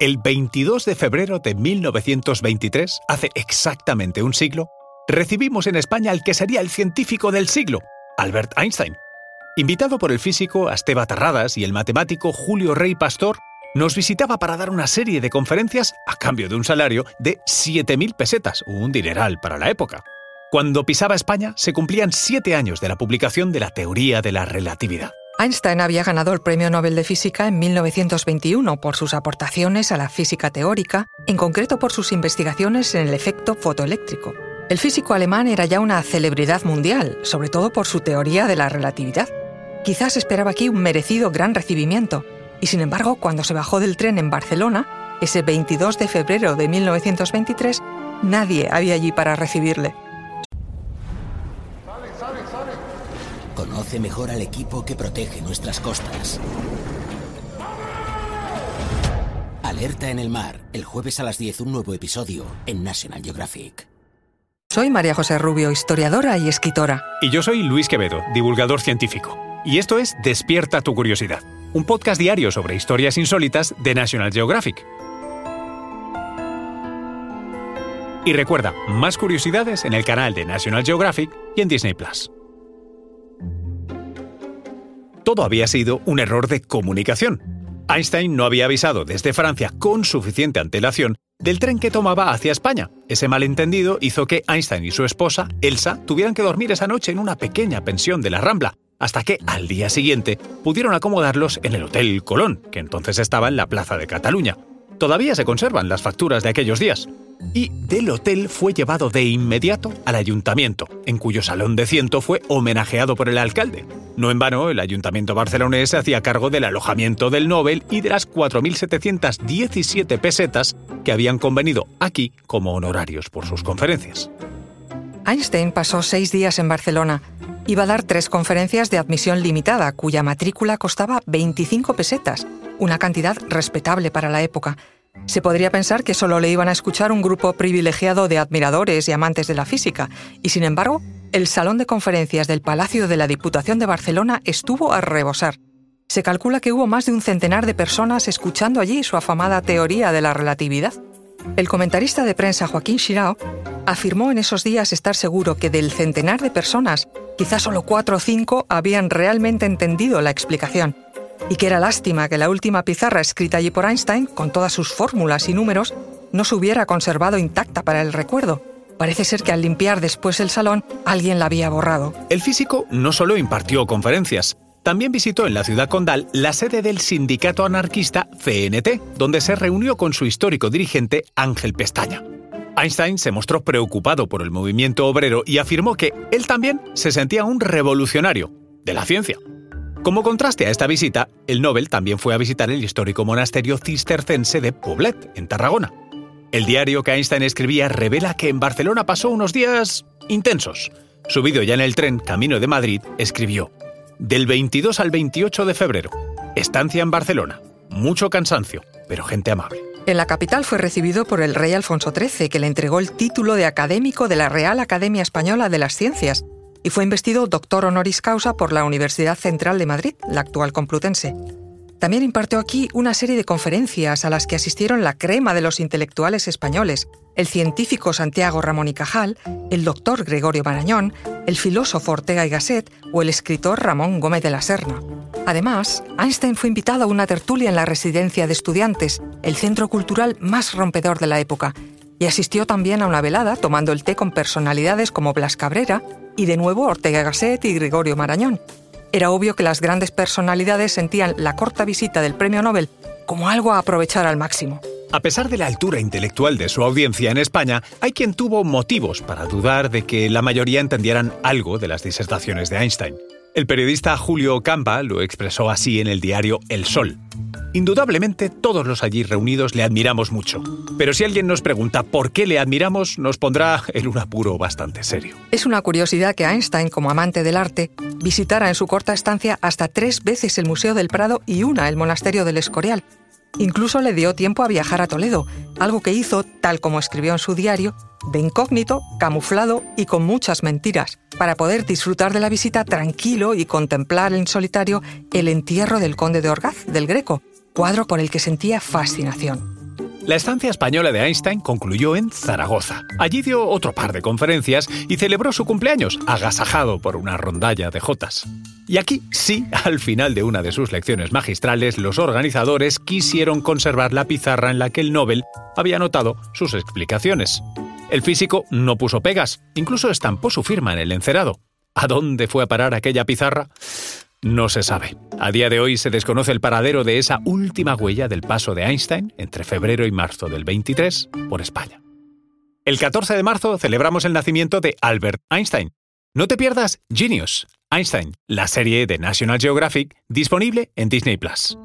El 22 de febrero de 1923, hace exactamente un siglo, recibimos en España al que sería el científico del siglo, Albert Einstein. Invitado por el físico Asteba Terradas y el matemático Julio Rey Pastor, nos visitaba para dar una serie de conferencias a cambio de un salario de 7.000 pesetas, un dineral para la época. Cuando pisaba España se cumplían siete años de la publicación de la teoría de la relatividad. Einstein había ganado el Premio Nobel de Física en 1921 por sus aportaciones a la física teórica, en concreto por sus investigaciones en el efecto fotoeléctrico. El físico alemán era ya una celebridad mundial, sobre todo por su teoría de la relatividad. Quizás esperaba aquí un merecido gran recibimiento, y sin embargo, cuando se bajó del tren en Barcelona, ese 22 de febrero de 1923, nadie había allí para recibirle. Conoce mejor al equipo que protege nuestras costas. Alerta en el mar, el jueves a las 10 un nuevo episodio en National Geographic. Soy María José Rubio, historiadora y escritora. Y yo soy Luis Quevedo, divulgador científico. Y esto es Despierta tu curiosidad, un podcast diario sobre historias insólitas de National Geographic. Y recuerda, más curiosidades en el canal de National Geographic y en Disney Plus todo había sido un error de comunicación. Einstein no había avisado desde Francia con suficiente antelación del tren que tomaba hacia España. Ese malentendido hizo que Einstein y su esposa, Elsa, tuvieran que dormir esa noche en una pequeña pensión de la Rambla, hasta que al día siguiente pudieron acomodarlos en el Hotel Colón, que entonces estaba en la Plaza de Cataluña. Todavía se conservan las facturas de aquellos días y del hotel fue llevado de inmediato al ayuntamiento, en cuyo salón de ciento fue homenajeado por el alcalde. No en vano, el ayuntamiento barcelonés se hacía cargo del alojamiento del Nobel y de las 4.717 pesetas que habían convenido aquí como honorarios por sus conferencias. Einstein pasó seis días en Barcelona. Iba a dar tres conferencias de admisión limitada, cuya matrícula costaba 25 pesetas, una cantidad respetable para la época se podría pensar que solo le iban a escuchar un grupo privilegiado de admiradores y amantes de la física, y sin embargo, el salón de conferencias del Palacio de la Diputación de Barcelona estuvo a rebosar. Se calcula que hubo más de un centenar de personas escuchando allí su afamada teoría de la relatividad. El comentarista de prensa Joaquín Chirao afirmó en esos días estar seguro que del centenar de personas, quizás solo cuatro o cinco habían realmente entendido la explicación y que era lástima que la última pizarra escrita allí por Einstein, con todas sus fórmulas y números, no se hubiera conservado intacta para el recuerdo. Parece ser que al limpiar después el salón, alguien la había borrado. El físico no solo impartió conferencias, también visitó en la ciudad condal la sede del sindicato anarquista CNT, donde se reunió con su histórico dirigente Ángel Pestaña. Einstein se mostró preocupado por el movimiento obrero y afirmó que él también se sentía un revolucionario de la ciencia. Como contraste a esta visita, el Nobel también fue a visitar el histórico monasterio cistercense de Poblet, en Tarragona. El diario que Einstein escribía revela que en Barcelona pasó unos días intensos. Subido ya en el tren camino de Madrid, escribió, del 22 al 28 de febrero, estancia en Barcelona, mucho cansancio, pero gente amable. En la capital fue recibido por el rey Alfonso XIII, que le entregó el título de académico de la Real Academia Española de las Ciencias y fue investido doctor honoris causa por la Universidad Central de Madrid, la actual Complutense. También impartió aquí una serie de conferencias a las que asistieron la crema de los intelectuales españoles, el científico Santiago Ramón y Cajal, el doctor Gregorio Marañón, el filósofo Ortega y Gasset o el escritor Ramón Gómez de la Serna. Además, Einstein fue invitado a una tertulia en la residencia de estudiantes, el centro cultural más rompedor de la época, y asistió también a una velada tomando el té con personalidades como Blas Cabrera, y de nuevo Ortega Gasset y Gregorio Marañón. Era obvio que las grandes personalidades sentían la corta visita del premio Nobel como algo a aprovechar al máximo. A pesar de la altura intelectual de su audiencia en España, hay quien tuvo motivos para dudar de que la mayoría entendieran algo de las disertaciones de Einstein. El periodista Julio Campa lo expresó así en el diario El Sol. Indudablemente todos los allí reunidos le admiramos mucho, pero si alguien nos pregunta por qué le admiramos, nos pondrá en un apuro bastante serio. Es una curiosidad que Einstein, como amante del arte, visitara en su corta estancia hasta tres veces el Museo del Prado y una el Monasterio del Escorial. Incluso le dio tiempo a viajar a Toledo, algo que hizo, tal como escribió en su diario, de incógnito, camuflado y con muchas mentiras, para poder disfrutar de la visita tranquilo y contemplar en solitario el entierro del conde de Orgaz, del Greco, cuadro por el que sentía fascinación. La estancia española de Einstein concluyó en Zaragoza. Allí dio otro par de conferencias y celebró su cumpleaños, agasajado por una rondalla de jotas. Y aquí sí, al final de una de sus lecciones magistrales, los organizadores quisieron conservar la pizarra en la que el Nobel había anotado sus explicaciones. El físico no puso pegas, incluso estampó su firma en el encerado. ¿A dónde fue a parar aquella pizarra? No se sabe. A día de hoy se desconoce el paradero de esa última huella del paso de Einstein entre febrero y marzo del 23 por España. El 14 de marzo celebramos el nacimiento de Albert Einstein. No te pierdas Genius, Einstein, la serie de National Geographic disponible en Disney Plus.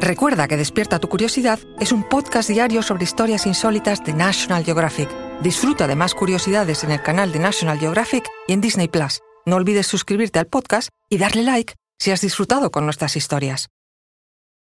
Recuerda que Despierta tu Curiosidad es un podcast diario sobre historias insólitas de National Geographic. Disfruta de más curiosidades en el canal de National Geographic y en Disney Plus. No olvides suscribirte al podcast y darle like si has disfrutado con nuestras historias.